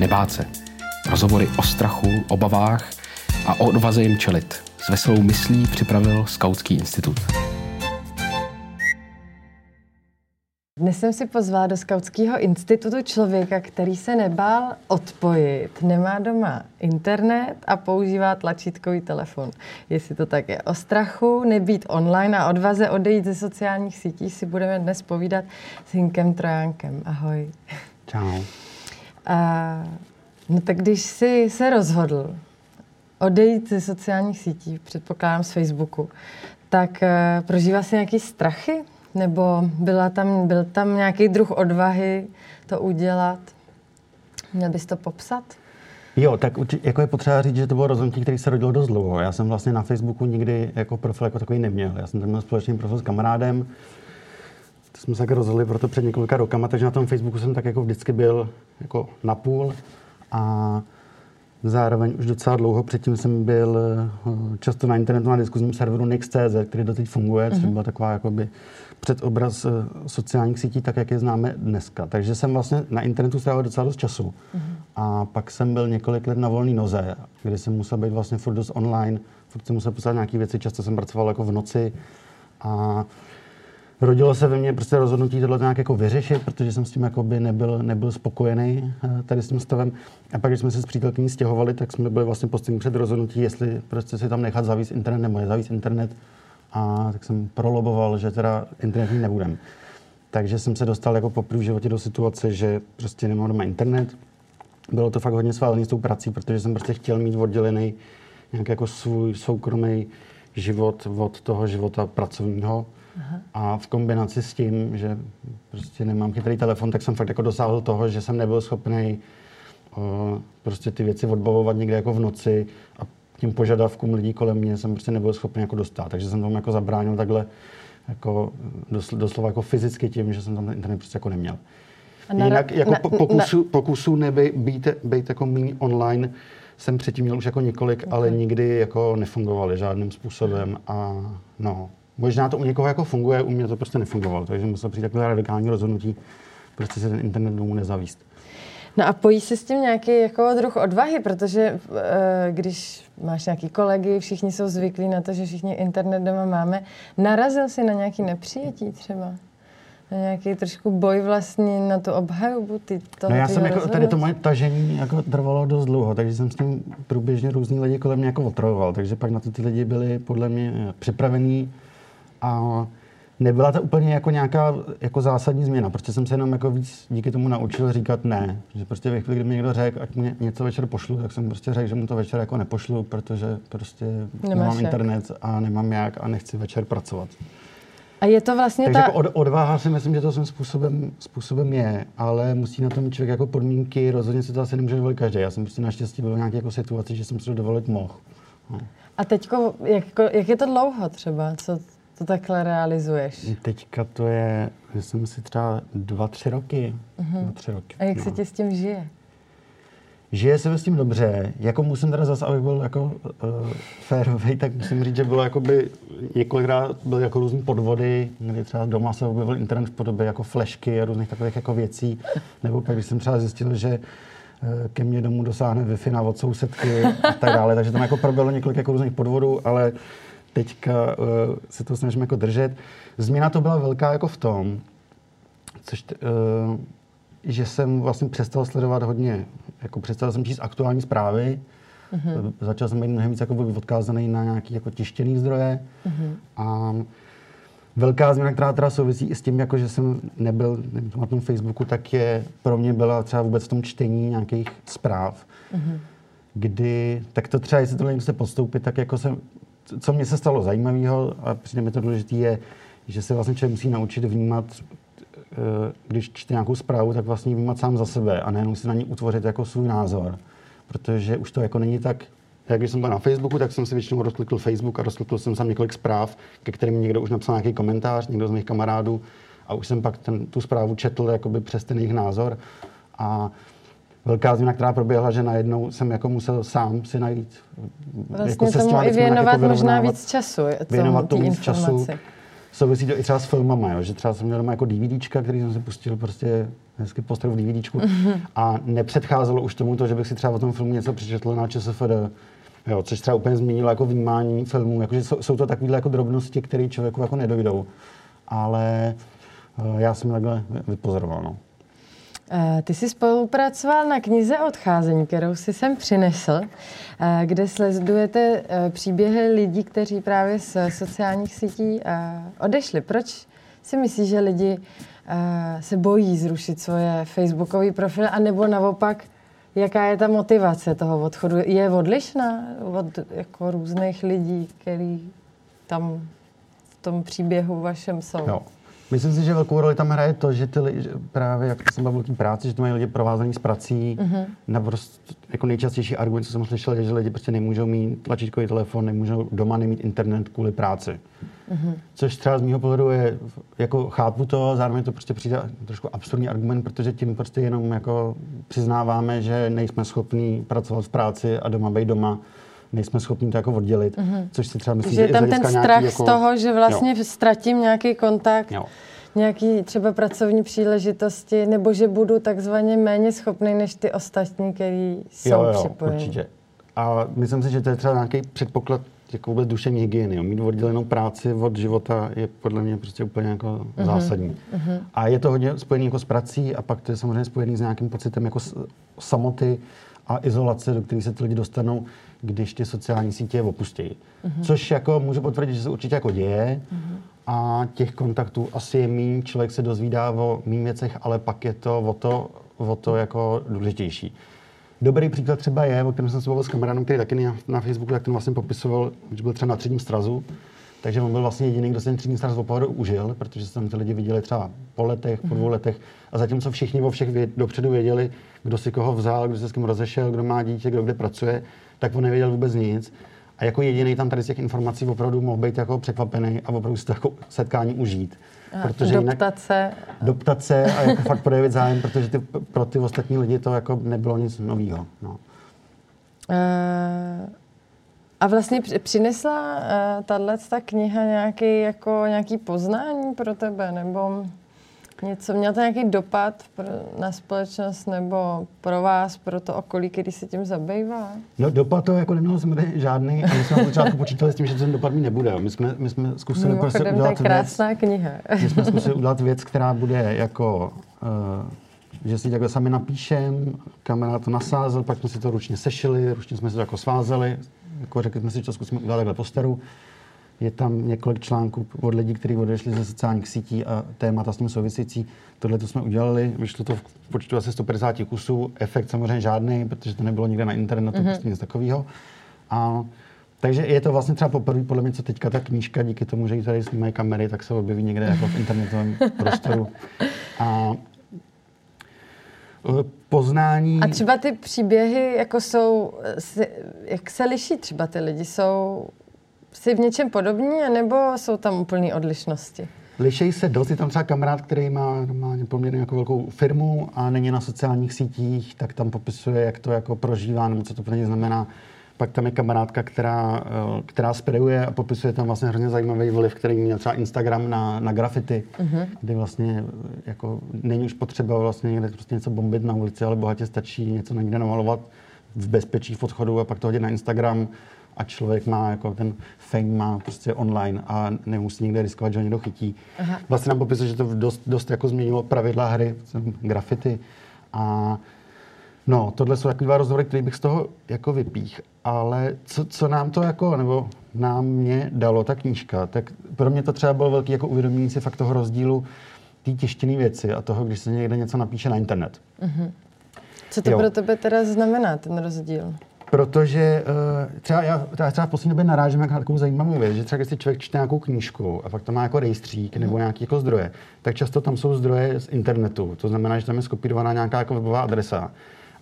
nebát se. Rozhovory o strachu, obavách a o odvaze jim čelit. S veselou myslí připravil Skautský institut. Dnes jsem si pozvala do Skautského institutu člověka, který se nebál odpojit, nemá doma internet a používá tlačítkový telefon. Jestli to tak je o strachu, nebýt online a odvaze odejít ze sociálních sítí, si budeme dnes povídat s Hinkem Trojánkem. Ahoj. Čau. A, no tak když jsi se rozhodl odejít ze sociálních sítí, předpokládám z Facebooku, tak uh, prožívá si nějaký strachy? Nebo byla tam, byl tam nějaký druh odvahy to udělat? Měl bys to popsat? Jo, tak jako je potřeba říct, že to bylo rozhodnutí, který se rodilo dost dlouho. Já jsem vlastně na Facebooku nikdy jako profil jako takový neměl. Já jsem tam měl společný profil s kamarádem. To jsme se tak rozhodli proto před několika rokama, takže na tom Facebooku jsem tak jako vždycky byl jako napůl. A Zároveň už docela dlouho předtím jsem byl eh, často na internetu na diskuzním serveru Nix.cz, který doteď funguje, což mhm. byla taková jakoby předobraz eh, sociálních sítí, tak jak je známe dneska. Takže jsem vlastně na internetu strávil docela dost času. Mm-hmm. A pak jsem byl několik let na volné noze, kdy jsem musel být vlastně furt dost online, furt jsem musel poslat nějaké věci, často jsem pracoval jako v noci. A rodilo se ve mně prostě rozhodnutí tohle nějak jako vyřešit, protože jsem s tím jakoby nebyl, nebyl spokojený eh, tady s tím stavem. A pak, když jsme se s přítelkyní stěhovali, tak jsme byli vlastně postaveni před rozhodnutí, jestli prostě si tam nechat zavíst internet nebo nezavíst internet. A tak jsem proloboval, že teda internet nebudem. Takže jsem se dostal jako po v životě do situace, že prostě nemám doma internet. Bylo to fakt hodně sválený s tou prací, protože jsem prostě chtěl mít oddělený nějak jako svůj soukromý život od toho života pracovního. Aha. A v kombinaci s tím, že prostě nemám chytrý telefon, tak jsem fakt jako dosáhl toho, že jsem nebyl schopný prostě ty věci odbavovat někde jako v noci a tím požadavkům lidí kolem mě jsem prostě nebyl schopný jako dostat. Takže jsem tomu jako zabránil takhle jako doslova jako fyzicky tím, že jsem tam ten internet prostě jako neměl. na, Jinak jako na, pokusu, na, pokusu neby, být, být jako méně online jsem předtím měl už jako několik, okay. ale nikdy jako nefungovaly žádným způsobem a no, Možná to u někoho jako funguje, u mě to prostě nefungovalo, takže musel přijít takové radikální rozhodnutí, prostě se ten internet domů nezavíst. No a pojí se s tím nějaký jako druh odvahy, protože e, když máš nějaký kolegy, všichni jsou zvyklí na to, že všichni internet doma máme, narazil si na nějaký nepřijetí třeba? Na nějaký trošku boj vlastně na tu obhajobu ty toho, No já jsem jako, tady to moje tažení jako trvalo dost dlouho, takže jsem s tím průběžně různý lidi kolem mě jako otrojoval, takže pak na to ty lidi byli podle mě připravení a nebyla to úplně jako nějaká jako zásadní změna, protože jsem se jenom jako víc díky tomu naučil říkat ne. Že prostě ve chvíli, kdy mi někdo řekl, ať mě něco večer pošlu, tak jsem prostě řekl, že mu to večer jako nepošlu, protože prostě Nemáš nemám jak. internet a nemám jak a nechci večer pracovat. A je to vlastně Takže ta... jako od, odvaha si myslím, že to svým způsobem, způsobem je, ale musí na tom člověk jako podmínky, rozhodně si to asi nemůže dovolit každý. Já jsem prostě naštěstí byl v nějaké jako situaci, že jsem si to dovolit mohl. No. A teďko, jak, jak je to dlouho třeba? Co, to takhle realizuješ? Teďka to je, jsem si třeba dva, tři roky. Uh-huh. Dva, tři roky A jak no. se ti s tím žije? Žije se mi s tím dobře. Jako musím teda zase, abych byl jako uh, férový, tak musím říct, že bylo jakoby, několikrát byly jako různé podvody, kdy třeba doma se objevil internet v podobě jako flešky a různých takových jako věcí. Nebo pak, když jsem třeba zjistil, že eh, ke mně domů dosáhne Wi-Fi od sousedky a tak dále. Takže tam jako proběhlo několik jako různých podvodů, ale teďka uh, se to snažím jako držet. Změna to byla velká jako v tom, což, uh, že jsem vlastně přestal sledovat hodně, jako přestal jsem číst aktuální zprávy, uh-huh. začal jsem být mnohem víc jako odkázaný na nějaké jako tištěné zdroje uh-huh. a velká změna, která teda souvisí i s tím, jako že jsem nebyl na tom Facebooku, tak je pro mě byla třeba vůbec v tom čtení nějakých zpráv, uh-huh. kdy, tak to třeba, jestli to se podstoupit, tak jako jsem co mě se stalo zajímavého a přijde mi to důležité, je, že se vlastně člověk musí naučit vnímat, eh, když čte nějakou zprávu, tak vlastně vnímat sám za sebe a nejenom si na ní utvořit jako svůj názor. Protože už to jako není tak, jak když jsem byl na Facebooku, tak jsem si většinou rozklikl Facebook a rozklikl jsem tam několik zpráv, ke kterým někdo už napsal nějaký komentář, někdo z mých kamarádů a už jsem pak ten, tu zprávu četl jakoby přes ten jejich názor. A velká změna, která proběhla, že najednou jsem jako musel sám si najít. Vlastně jako se tomu i věnovat jako možná víc času. Věnovat tomu víc času. souvisí to i třeba s filmama, jo? že třeba jsem měl doma jako DVDčka, který jsem si pustil prostě hezky postavu v DVDčku mm-hmm. a nepředcházelo už tomu to, že bych si třeba o tom filmu něco přečetl na ČSFD, jo, což třeba úplně změnilo jako vnímání filmů, jakože jsou, jsou to takovéhle jako drobnosti, které člověku jako nedojdou, ale uh, já jsem takhle vypozoroval, no. Eh, ty jsi spolupracoval na knize Odcházení, kterou si sem přinesl, eh, kde sledujete eh, příběhy lidí, kteří právě z sociálních sítí odešli. Proč si myslíš, že lidi se bojí zrušit svoje facebookové profily, anebo naopak, jaká je ta motivace toho odchodu? Je odlišná od jako různých lidí, který tam v tom příběhu vašem jsou? Jo. Myslím si, že velkou roli tam hraje to, že ty lidi, právě jak jsem bavil o práci, že to mají lidi provázaný s prací. Mm-hmm. Naprosto jako nejčastější argument, co jsem slyšel, je, že lidi prostě nemůžou mít tlačítkový telefon, nemůžou doma nemít internet kvůli práci. Mm-hmm. Což třeba z mého pohledu je, jako chápu to, zároveň to prostě přijde trošku absurdní argument, protože tím prostě jenom jako přiznáváme, že nejsme schopní pracovat v práci a doma být doma nejsme schopni to jako oddělit, mm-hmm. což si třeba myslím, že je tam ten strach jako, z toho, že vlastně jo. ztratím nějaký kontakt, jo. nějaký třeba pracovní příležitosti, nebo že budu takzvaně méně schopný než ty ostatní, kteří jsou jo, jo, připojeni. určitě. A myslím si, že to je třeba nějaký předpoklad jako vůbec duševní hygieny. Jo. Mít oddělenou práci od života je podle mě prostě úplně jako mm-hmm. zásadní. Mm-hmm. A je to hodně spojený jako s prací a pak to je samozřejmě spojený s nějakým pocitem jako samoty a izolace, do které se ty lidi dostanou když ty sociální sítě opustí. Mm-hmm. Což jako můžu potvrdit, že se určitě jako děje mm-hmm. a těch kontaktů asi je méně, člověk se dozvídá o mým věcech, ale pak je to o to, o to jako důležitější. Dobrý příklad třeba je, o kterém jsem se bavil s kamarádem, který taky na, na Facebooku, tak ten vlastně popisoval, že byl třeba na třetím strazu, takže on byl vlastně jediný, kdo se ten třídní start opravdu užil, protože se tam ty lidi viděli třeba po letech, po dvou letech. A zatímco všichni o všech věd, dopředu věděli, kdo si koho vzal, kdo se s kým rozešel, kdo má dítě, kdo kde pracuje, tak on nevěděl vůbec nic. A jako jediný tam tady z těch informací opravdu mohl být jako překvapený a opravdu si to jako setkání užít. A protože doptat se. Doptat se a jako fakt projevit zájem, protože ty, pro ty ostatní lidi to jako nebylo nic nového. No. Uh... A vlastně přinesla uh, tahle ta kniha nějaký, jako, nějaký poznání pro tebe, nebo něco, měl to nějaký dopad pro, na společnost nebo pro vás, pro to okolí, který se tím zabývá? No dopad to jako neměl jsem žádný a my jsme na počátku počítali s tím, že ten dopad mi nebude. My jsme, my jsme zkusili prostě udělat to je krásná věc, kniha. my jsme zkusili udělat věc, která bude jako uh, že si takhle sami napíšem, kamera to nasázel, pak jsme si to ručně sešili, ručně jsme si to jako svázeli, jako řekli jsme si, že to zkusíme udělat takhle posteru. Je tam několik článků od lidí, kteří odešli ze sociálních sítí a témata s tím související. Tohle to jsme udělali, vyšlo to v počtu asi 150 kusů. Efekt samozřejmě žádný, protože to nebylo nikde na internetu, mm-hmm. prostě nic takového. A takže je to vlastně třeba poprvé, podle mě, co teďka ta knížka, díky tomu, že ji tady snímají kamery, tak se objeví někde jako v internetovém prostoru. A e, poznání. A třeba ty příběhy, jako jsou, jak se liší třeba ty lidi? Jsou si v něčem podobní, nebo jsou tam úplné odlišnosti? Lišej se dost, je tam třeba kamarád, který má normálně poměrně jako velkou firmu a není na sociálních sítích, tak tam popisuje, jak to jako prožívá, nebo co to pro ně znamená. Pak tam je kamarádka, která, eh, která spreduje a popisuje tam vlastně hrozně zajímavý vliv, který měl třeba Instagram na, na grafity, uh-huh. kdy vlastně eh, jako není už potřeba vlastně někde prostě něco bombit na ulici, ale bohatě stačí něco někde namalovat v bezpečí v odchodu a pak to hodit na Instagram a člověk má jako ten fame má prostě online a nemusí nikde riskovat, že ho někdo chytí. Aha. Vlastně nám popisuje, že to dost, dost jako změnilo pravidla hry, grafity a No, tohle jsou takový dva rozhovory, které bych z toho jako vypích. Ale co, co nám to jako, nebo nám mě dalo ta knížka, tak pro mě to třeba bylo velký jako uvědomění si fakt toho rozdílu té tištěné věci a toho, když se někde něco napíše na internet. Mm-hmm. Co to jo. pro tebe teda znamená, ten rozdíl? Protože uh, třeba já, já třeba v poslední době narážím na takovou zajímavou věc, že třeba když si člověk čte nějakou knížku a pak to má jako rejstřík nebo nějaký jako zdroje, tak často tam jsou zdroje z internetu. To znamená, že tam je skopírovaná nějaká jako webová adresa.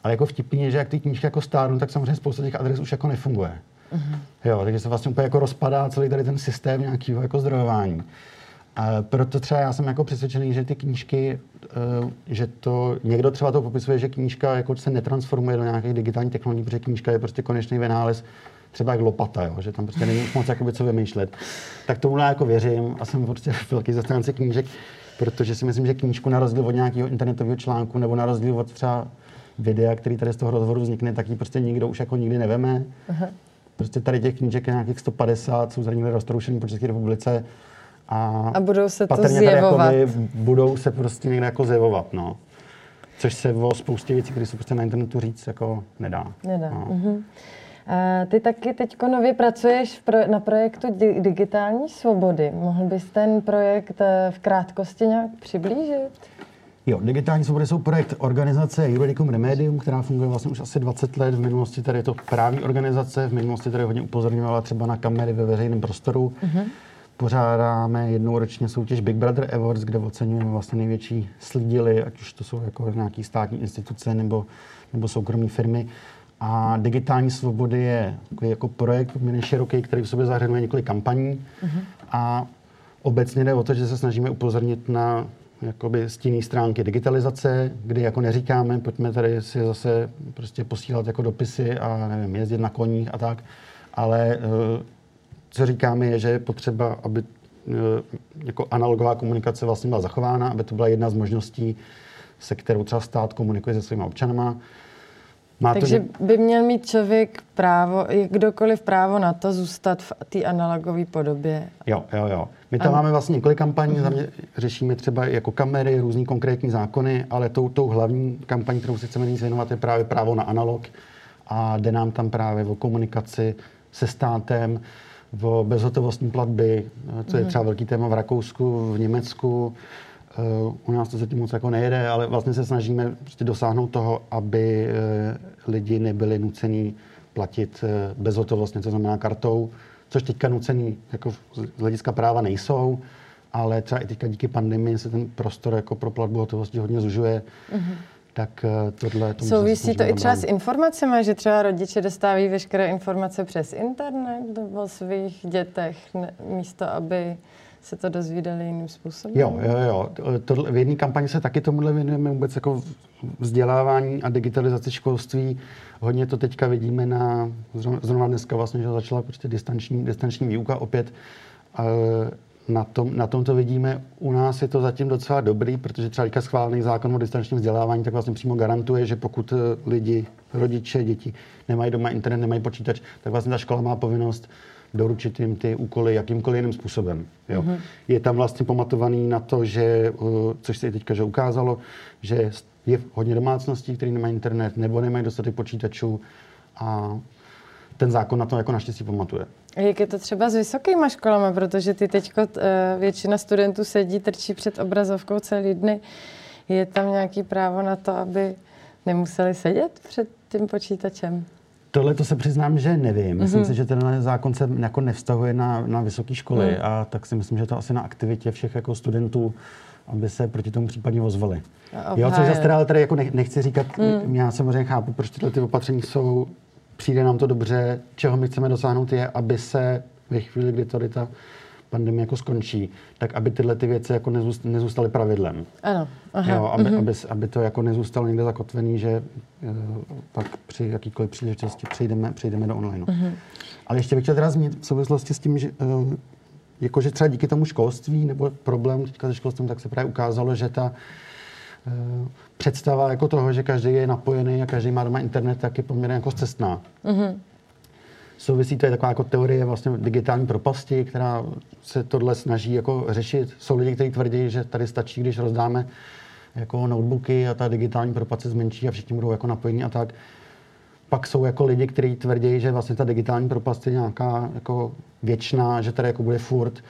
Ale jako vtipný je, že jak ty knížky jako stárnou, tak samozřejmě spousta těch adres už jako nefunguje. Uh-huh. Jo, takže se vlastně úplně jako rozpadá celý tady ten systém nějakého jako zdrojování. A proto třeba já jsem jako přesvědčený, že ty knížky, eh, že to někdo třeba to popisuje, že knížka jako se netransformuje do nějakých digitálních technologií, protože knížka je prostě konečný vynález třeba jak lopata, jo, že tam prostě není moc jakoby, co vymýšlet. Tak tomu jako věřím a jsem prostě velký zastánce knížek, protože si myslím, že knížku na rozdíl od nějakého internetového článku nebo na rozdíl od třeba videa, který tady z toho rozhovoru vznikne, tak ji prostě nikdo už jako nikdy neveme. Aha. Prostě tady těch knížek je nějakých 150, jsou zřejmě roztroušený po České republice. A, a budou se to zjevovat. Jakoby, budou se prostě někde jako zjevovat, no. Což se o spoustě věcí, které jsou prostě na internetu říct, jako nedá. Nedá. No. Uh-huh. A ty taky teď nově pracuješ pro, na projektu Digitální svobody. Mohl bys ten projekt eh, v krátkosti nějak přiblížit? Jo, Digitální svobody jsou projekt organizace Juridicum Remedium, která funguje vlastně už asi 20 let. V minulosti tady je to právní organizace, v minulosti tady hodně upozorňovala třeba na kamery ve veřejném prostoru. Uh-huh. Pořádáme jednou ročně soutěž Big Brother Awards, kde oceňujeme vlastně největší slídily, ať už to jsou jako nějaké státní instituce nebo, nebo soukromé firmy. A digitální svobody je jako projekt poměrně široký, který v sobě zahrnuje několik kampaní. Uh-huh. A obecně jde o to, že se snažíme upozornit na jakoby stinné stránky digitalizace, kdy jako neříkáme, pojďme tady si zase prostě posílat jako dopisy a nevím, jezdit na koních a tak, ale eh, co říkáme je, že je potřeba, aby eh, jako analogová komunikace vlastně byla zachována, aby to byla jedna z možností, se kterou třeba stát komunikuje se svými občanama. Má Takže to, by měl mít člověk právo, kdokoliv právo na to zůstat v té analogové podobě. Jo, jo, jo. My tam ano. máme vlastně několik kampaní, uh-huh. řešíme třeba jako kamery, různý konkrétní zákony, ale tou, tou hlavní kampaní, kterou si chceme nyní věnovat, je právě právo na analog a jde nám tam právě o komunikaci se státem, o bezhotovostní platby, co je mhm. třeba velký téma v Rakousku, v Německu. Eh, u nás to zatím moc jako nejede, ale vlastně se snažíme prostě dosáhnout toho, aby eh, lidi nebyli nuceni platit eh, bezhotovostně, to znamená kartou, což teďka nucený jako z hlediska práva nejsou, ale třeba i teďka díky pandemii se ten prostor jako pro platbu hotovosti hodně zužuje. Mm-hmm tak eh, tohle... To Souvisí to i třeba s informacemi, že třeba rodiče dostávají veškeré informace přes internet o svých dětech, ne, místo aby se to dozvídali jiným způsobem? Jo, jo, jo. Tohle, v jedné kampani se taky tomuhle věnujeme vůbec jako vzdělávání a digitalizaci školství. Hodně to teďka vidíme na, zrovna dneska vlastně, že začala prostě distanční, distanční výuka opět na tom, na tom to vidíme. U nás je to zatím docela dobrý, protože třeba schválený zákon o distančním vzdělávání tak vlastně přímo garantuje, že pokud eh, lidi, rodiče, děti nemají doma internet, nemají počítač, tak vlastně ta škola má povinnost doručit jim ty úkoly jakýmkoliv jiným způsobem. Jo. Mm-hmm. Je tam vlastně pamatovaný na to, že, eh, což se teďka že ukázalo, že je hodně domácností, které nemají internet nebo nemají dostatek počítačů a ten zákon na to jako naštěstí pamatuje. Jak je to třeba s vysokýma školama, protože ty teď eh, většina studentů sedí, trčí před obrazovkou celý dny. Je tam nějaký právo na to, aby nemuseli sedět před tím počítačem? Tohle to se přiznám, že nevím. Myslím mm-hmm. si, že ten zákon se jako nevztahuje na, na vysoké školy mm. a tak si myslím, že to asi na aktivitě všech jako studentů, aby se proti tomu případně ozvali. Jo, což zase teda tady jako nechci říkat, mm. já samozřejmě chápu, proč tyhle ty opatření jsou přijde nám to dobře, čeho my chceme dosáhnout je, aby se ve chvíli, kdy tady ta pandemie jako skončí, tak aby tyhle ty věci jako nezůstaly pravidlem. Ano. Aha. Jo, aby, mm-hmm. aby, aby, to jako nezůstalo někde zakotvený, že uh, pak při jakýkoliv příležitosti přejdeme, přejdeme do online. Mm-hmm. Ale ještě bych chtěl teda zmínit v souvislosti s tím, že uh, jakože třeba díky tomu školství nebo problém teďka se školstvím, tak se právě ukázalo, že ta uh, představa jako toho, že každý je napojený a každý má doma internet, tak je poměrně jako cestná. Mm-hmm. Souvisí to je taková jako teorie vlastně digitální propasti, která se tohle snaží jako řešit. Jsou lidi, kteří tvrdí, že tady stačí, když rozdáme jako notebooky a ta digitální propast se zmenší a všichni budou jako napojení a tak. Pak jsou jako lidi, kteří tvrdí, že vlastně ta digitální propast je nějaká jako věčná, že tady jako bude furt.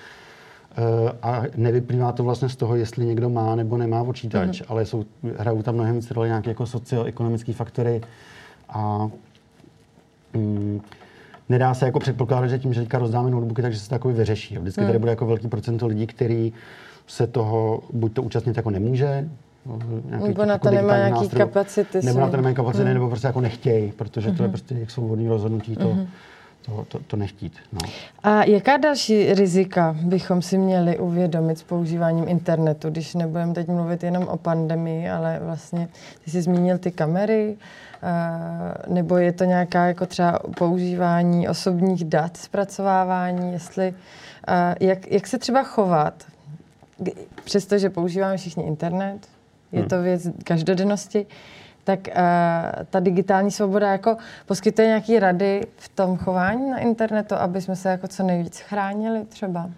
Eh, a nevyplývá to vlastně z toho, jestli někdo má nebo nemá počítač, mm-hmm. ale jsou, hrajou tam mnohem víc roli nějaké jako socioekonomické faktory a mm, nedá se jako předpokládat, že tím, že teďka rozdáme notebooky, takže se to takový vyřeší. Vždycky mm. tady bude jako velký procento lidí, který se toho buď to účastnit jako nemůže, nějaký, nebo na jako to nemá nějaký nástroj, kapacity. Nebo na to nemají kapacity, mm. nebo prostě jako nechtějí, protože to je mhm. prostě jejich svobodný rozhodnutí to, mm-hmm. To, to, to nechtít. No. A jaká další rizika bychom si měli uvědomit s používáním internetu, když nebudeme teď mluvit jenom o pandemii, ale vlastně ty jsi zmínil ty kamery, nebo je to nějaká jako třeba používání osobních dat, zpracovávání, jestli, jak, jak se třeba chovat, přestože používáme všichni internet, je hmm. to věc každodennosti, tak uh, ta digitální svoboda jako poskytuje nějaké rady v tom chování na internetu, aby jsme se jako co nejvíc chránili třeba?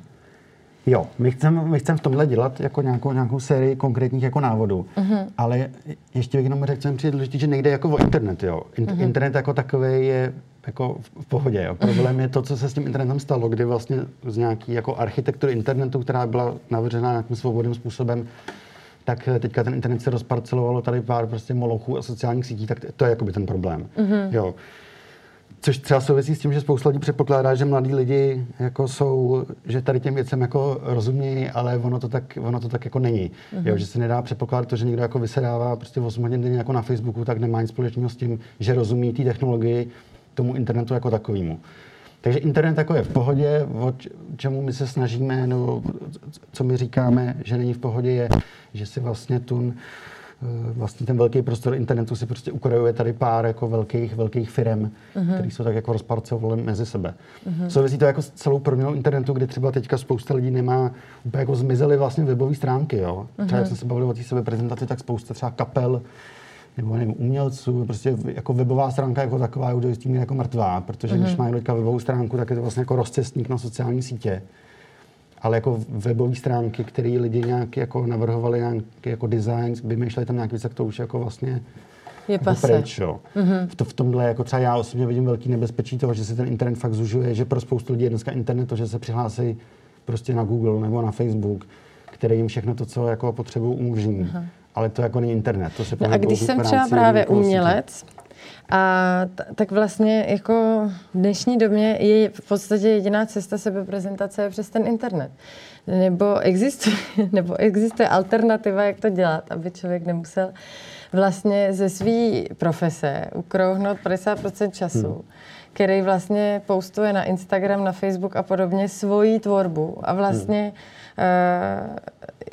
Jo, my chceme my chcem v tomhle dělat jako nějakou, nějakou sérii konkrétních jako návodů, uh-huh. ale ještě bych jenom řekl, že důležitý, že nejde jako o internet. Jo. In, uh-huh. Internet jako takový je jako v pohodě. Jo. Problém uh-huh. je to, co se s tím internetem stalo, kdy vlastně z nějaký jako architektury internetu, která byla navržena nějakým svobodným způsobem, tak teďka ten internet se rozparcelovalo tady pár prostě molochů a sociálních sítí, tak to je jakoby ten problém. Mm-hmm. Jo. Což třeba souvisí s tím, že spousta lidí předpokládá, že mladí lidi jako jsou, že tady těm věcem jako rozumějí, ale ono to tak, ono to tak jako není. Mm-hmm. Jo, že se nedá předpokládat to, že někdo jako vysedává prostě 8 hodin denně jako na Facebooku, tak nemá nic společného s tím, že rozumí té technologii, tomu internetu jako takovému. Takže internet jako je v pohodě, o čemu my se snažíme, nebo co my říkáme, že není v pohodě, je, že si vlastně tu eh, vlastně ten velký prostor internetu si prostě ukrojuje tady pár jako velkých, velkých firm, uh-huh. které jsou tak jako rozparcovaly mezi sebe. Uh-huh. Souvisí to jako s celou proměnou internetu, kdy třeba teďka spousta lidí nemá, úplně jako zmizely vlastně webové stránky, jo. Třeba uh-huh. jak jsme se bavili o té sebe prezentaci, tak spousta třeba kapel, nebo nevím, umělců, prostě jako webová stránka jako taková je do jistý jako mrtvá, protože mm-hmm. když mhm. mají teďka webovou stránku, tak je to vlastně jako rozcestník na sociální sítě. Ale jako webové stránky, které lidi nějak jako navrhovali, nějaký jako design, vymýšleli tam nějak víc, tak to už jako vlastně je jako pase. pryč, jo. Mm-hmm. V, to, v tomhle, jako třeba já osobně vidím velký nebezpečí toho, že se ten internet fakt zužuje, že pro spoustu lidí je dneska internet to, že se přihlásí prostě na Google nebo na Facebook, který jim všechno to, co jako potřebují, umožní. Uh-huh ale to jako není internet. To se no a když jsem třeba právě umělec, a t- tak vlastně jako v dnešní době je v podstatě jediná cesta sebeprezentace přes ten internet. Nebo existuje, nebo existuje alternativa, jak to dělat, aby člověk nemusel vlastně ze své profese ukrouhnout 50% času, hmm. který vlastně postuje na Instagram, na Facebook a podobně svoji tvorbu a vlastně hmm Eh,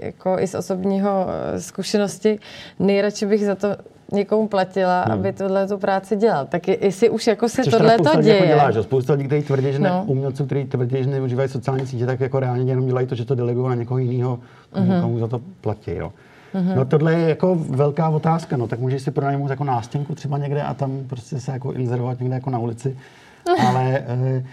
jako i z osobního eh, zkušenosti, nejradši bych za to někomu platila, hmm. aby tohle tu práci dělal. Tak jestli už jako se tohle to děje. Jako dělá, že? Spousta lidí, kteří tvrdí, že ne, no. umělců, kteří tvrdí, že neužívají sociální sítě, tak jako reálně jenom dělají to, že to delegují na někoho jiného, komu, mm-hmm. komu za to platí. Jo. Mm-hmm. No tohle je jako velká otázka, no tak můžeš si pronajmout jako nástěnku třeba někde a tam prostě se jako inzerovat někde jako na ulici. Ale eh,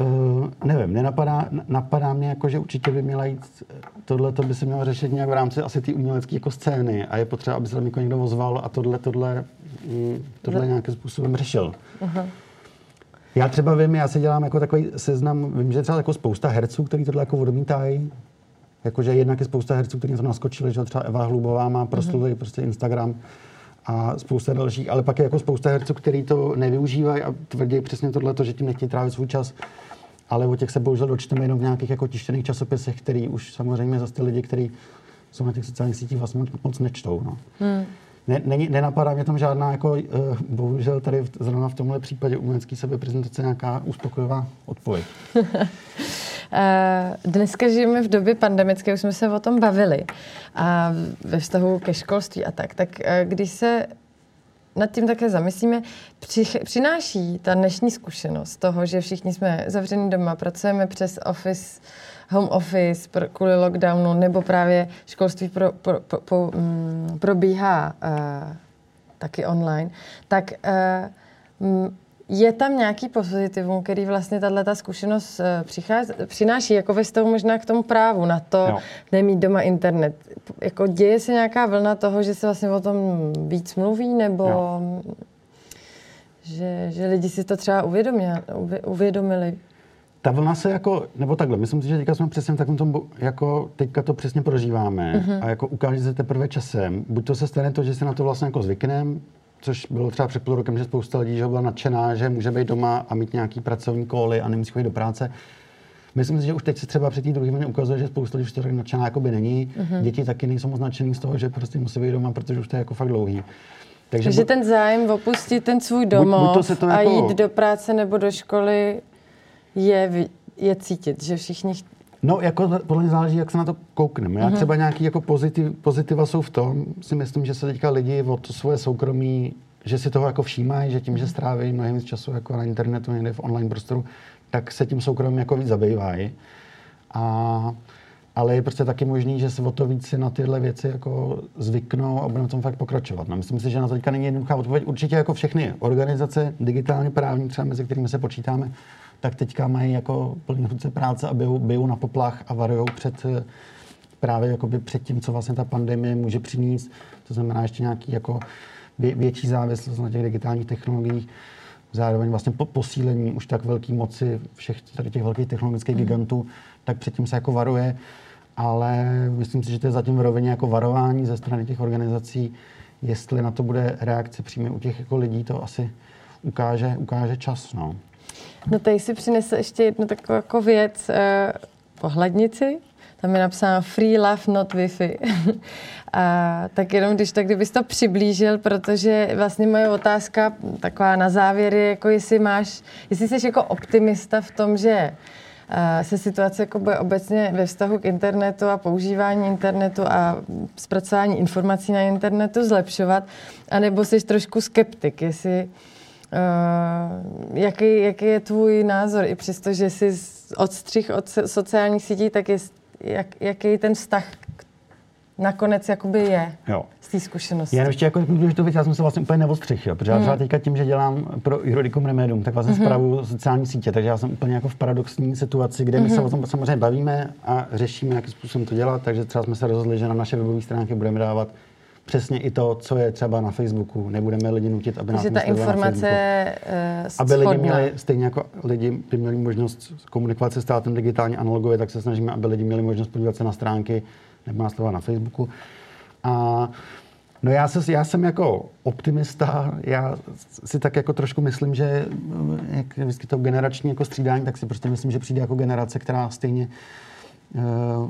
Uh, nevím, nenapadá, napadá mě jako, že určitě by měla jít, tohle to by se mělo řešit nějak v rámci asi té umělecké jako scény a je potřeba, aby se tam jako někdo ozval a tohle, tohle, mm, tohle nějakým způsobem řešil. Uh-huh. Já třeba vím, já se dělám jako takový seznam, vím, že třeba jako spousta herců, kteří tohle jako odmítají, jakože jednak je spousta herců, kteří to naskočili, že třeba Eva Hlubová má proslulý uh-huh. prostě Instagram a spousta dalších, ale pak je jako spousta herců, kteří to nevyužívají a tvrdí přesně tohle, že tím nechtějí trávit svůj čas ale o těch se bohužel dočteme jenom v nějakých jako tištěných časopisech, který už samozřejmě zase ty lidi, kteří jsou na těch sociálních sítích vlastně moc, moc nečtou. No. Hmm. Ne, není, nenapadá mě tam žádná, jako, uh, bohužel tady zrovna v tomhle případě umělecký sebeprezentace nějaká uspokojivá odpověď. Eh, dneska žijeme v době pandemické, už jsme se o tom bavili a ve vztahu ke školství a tak. Tak eh, když se nad tím také zamyslíme, přináší ta dnešní zkušenost toho, že všichni jsme zavření doma, pracujeme přes office, home office kvůli lockdownu, nebo právě školství pro, pro, pro, pro, um, probíhá uh, taky online, tak uh, je tam nějaký pozitivum, který vlastně tato zkušenost eh, přichází, přináší, jako ve stavu možná k tomu právu na to no. nemít doma internet. Jako děje se nějaká vlna toho, že se vlastně o tom víc mluví, nebo no. že, že lidi si to třeba uvědomí, uvědomili? Ta vlna se jako, nebo takhle, myslím si, že teďka jsme přesně v takovém tom, jako teďka to přesně prožíváme uh-huh. a jako ukáže se teprve časem. Buď to se stane to, že se na to vlastně jako zvykneme, což bylo třeba před půl rokem, že spousta lidí že byla nadšená, že může být doma a mít nějaký pracovní koly a nemusí chodit do práce. Myslím si, že už teď se třeba před tím druhým ukazuje, že spousta lidí už tak nadšená jako by není. Uh-huh. Děti taky nejsou označený z toho, že prostě musí být doma, protože už to je jako fakt dlouhý. Takže, Takže ten zájem opustit ten svůj domov buď, buď to se to jako... a jít do práce nebo do školy je, je cítit, že všichni No, jako podle mě záleží, jak se na to koukneme. Já uh-huh. třeba nějaký jako pozitiv, pozitiva jsou v tom, si myslím, že se teďka lidi o to svoje soukromí, že si toho jako všímají, že tím, že stráví mnohem víc času jako na internetu, někde v online prostoru, tak se tím soukromím jako víc zabývají. A, ale je prostě taky možný, že se o to víc si na tyhle věci jako zvyknou a na tom fakt pokračovat. No, myslím si, že na to teďka není jednoduchá odpověď. Určitě jako všechny organizace digitálně právní, třeba mezi kterými se počítáme, tak teďka mají jako plný ruce práce a bijou, bijou na poplach a varují před právě jakoby před tím, co vlastně ta pandemie může přinést. To znamená ještě nějaký jako vě, větší závislost na těch digitálních technologiích. Zároveň vlastně po, posílení už tak velké moci všech tady těch velkých technologických mm. gigantů, tak předtím se jako varuje. Ale myslím si, že to je zatím v rovině jako varování ze strany těch organizací. Jestli na to bude reakce přímě u těch jako lidí, to asi ukáže, ukáže čas. No. No tady si přinesl ještě jednu takovou jako věc, eh, pohlednici, tam je napsáno free love, not Wi-Fi. a tak jenom když tak, kdybys to přiblížil, protože vlastně moje otázka taková na závěr je, jako jestli máš, jestli jsi jako optimista v tom, že eh, se situace jako bude obecně ve vztahu k internetu a používání internetu a zpracování informací na internetu zlepšovat, anebo jsi trošku skeptik, jestli Uh, jaký, jaký je tvůj názor, i přesto, že jsi odstřih od sociálních sítí, tak je, jak, jaký ten vztah nakonec jakoby je jo. z té zkušenosti. Já ještě jako důležitou věc, já jsem se vlastně úplně neostřih, jo, protože já třeba hmm. teďka tím, že dělám pro Juridicum Remedium, tak vlastně mm-hmm. zprávu sociální sítě, takže já jsem úplně jako v paradoxní situaci, kde my se mhm. o tom samozřejmě bavíme a řešíme, jakým způsobem to dělat, takže třeba jsme se rozhodli, že na naše webové stránky budeme dávat přesně i to, co je třeba na Facebooku. Nebudeme lidi nutit, aby nás ta informace je uh, Aby lidi měli, stejně jako lidi by měli možnost komunikovat se státem digitálně analogově, tak se snažíme, aby lidi měli možnost podívat se na stránky nebo na na Facebooku. A No já, se, já jsem jako optimista, já si tak jako trošku myslím, že jak vždycky to generační jako střídání, tak si prostě myslím, že přijde jako generace, která stejně, eh,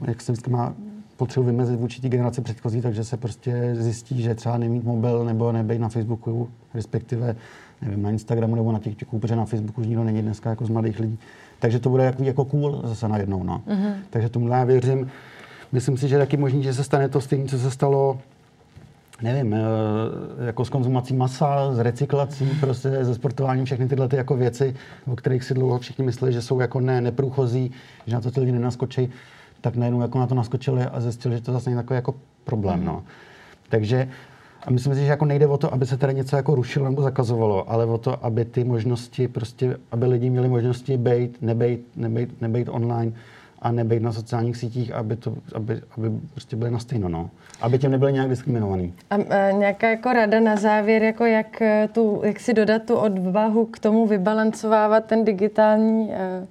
jak se vždycky má potřebu vymezit vůči té generaci předchozí, takže se prostě zjistí, že třeba nemít mobil nebo nebejt na Facebooku, respektive nevím, na Instagramu nebo na TikToku, protože na Facebooku už nikdo není dneska jako z mladých lidí. Takže to bude jako, jako cool zase najednou. No. Mm-hmm. Takže tomu já věřím. Myslím si, že taky možný, že se stane to stejné, co se stalo nevím, eh, jako s konzumací masa, s recyklací, prostě se sportováním, všechny tyhle ty jako věci, o kterých si dlouho všichni mysleli, že jsou jako ne, neprůchozí, že na to ty lidi nenaskočí tak najednou jako na to naskočili a zjistili, že to zase není takový jako problém. Mm. No. Takže a myslím si, že jako nejde o to, aby se tady něco jako rušilo nebo zakazovalo, ale o to, aby ty možnosti, prostě, aby lidi měli možnosti být, nebejt, nebejt, nebejt online a nebejt na sociálních sítích, aby, to, aby, aby prostě byly na stejno, no. Aby těm nebyly nějak diskriminovaný. A, a nějaká jako rada na závěr, jako jak, eh, tu, jak si dodat tu odvahu k tomu vybalancovávat ten digitální uh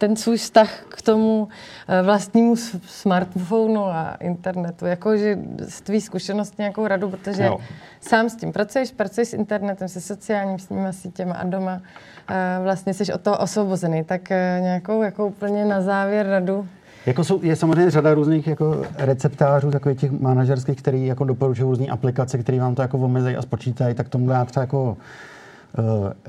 ten svůj vztah k tomu eh, vlastnímu smartphonu a internetu. Jakože z tvý zkušenosti nějakou radu, protože jo. sám s tím pracuješ, pracuješ s internetem, se sociálními sítěma a doma vlastně jsi od toho osvobozený. Tak eh, nějakou jako úplně na závěr radu jako jsou, je samozřejmě řada různých jako receptářů, takových těch manažerských, který jako doporučují různé aplikace, které vám to jako omezejí a spočítají, tak tomu já třeba jako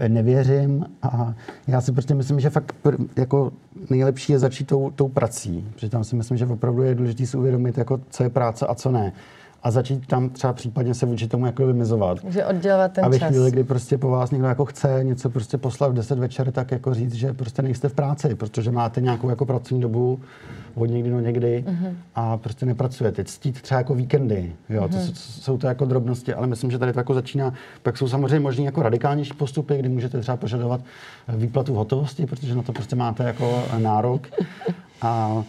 nevěřím a já si prostě myslím, že fakt jako nejlepší je začít tou, tou prací, protože tam si myslím, že opravdu je důležité si uvědomit, jako, co je práce a co ne a začít tam třeba případně se vůči tomu jako vymizovat. Že oddělat ten a ve čas. chvíli, kdy prostě po vás někdo jako chce něco prostě poslat v 10 večer, tak jako říct, že prostě nejste v práci, protože máte nějakou jako pracovní dobu od někdy do někdy uh-huh. a prostě nepracujete. Ctít třeba jako víkendy, jo, uh-huh. to jsou, jsou to jako drobnosti, ale myslím, že tady to jako začíná. Pak jsou samozřejmě možný jako radikálnější postupy, kdy můžete třeba požadovat výplatu hotovosti, protože na to prostě máte jako nárok. A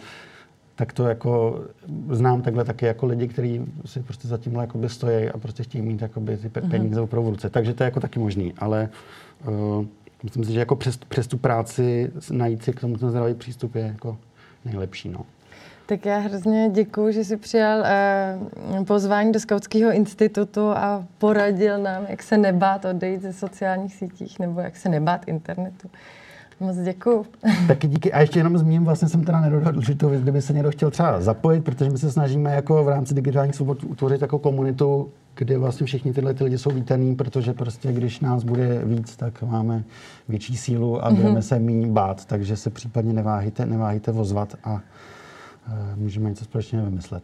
tak to jako znám takhle taky jako lidi, kteří si prostě za tímhle jakoby stojí a prostě chtějí mít jakoby ty mhm. peníze mm-hmm. opravdu v ruce. Takže to je jako taky možný, ale uh, myslím si, že jako přes, přes tu práci najít si k tomu ten zdravý přístup je jako nejlepší. No. Tak já hrozně děkuji, že jsi přijal eh, pozvání do Skautského institutu a poradil nám, jak se nebát odejít ze sociálních sítích nebo jak se nebát internetu. Moc děkuju. Taky díky. A ještě jenom zmíním, vlastně jsem teda nedodal důležitou věc, kdyby se někdo chtěl třeba zapojit, protože my se snažíme jako v rámci digitálních svobod utvořit jako komunitu, kde vlastně všichni tyhle ty lidi jsou vítaný, protože prostě když nás bude víc, tak máme větší sílu a budeme se méně bát, takže se případně neváhejte, neváhejte vozvat a e, můžeme něco společně vymyslet.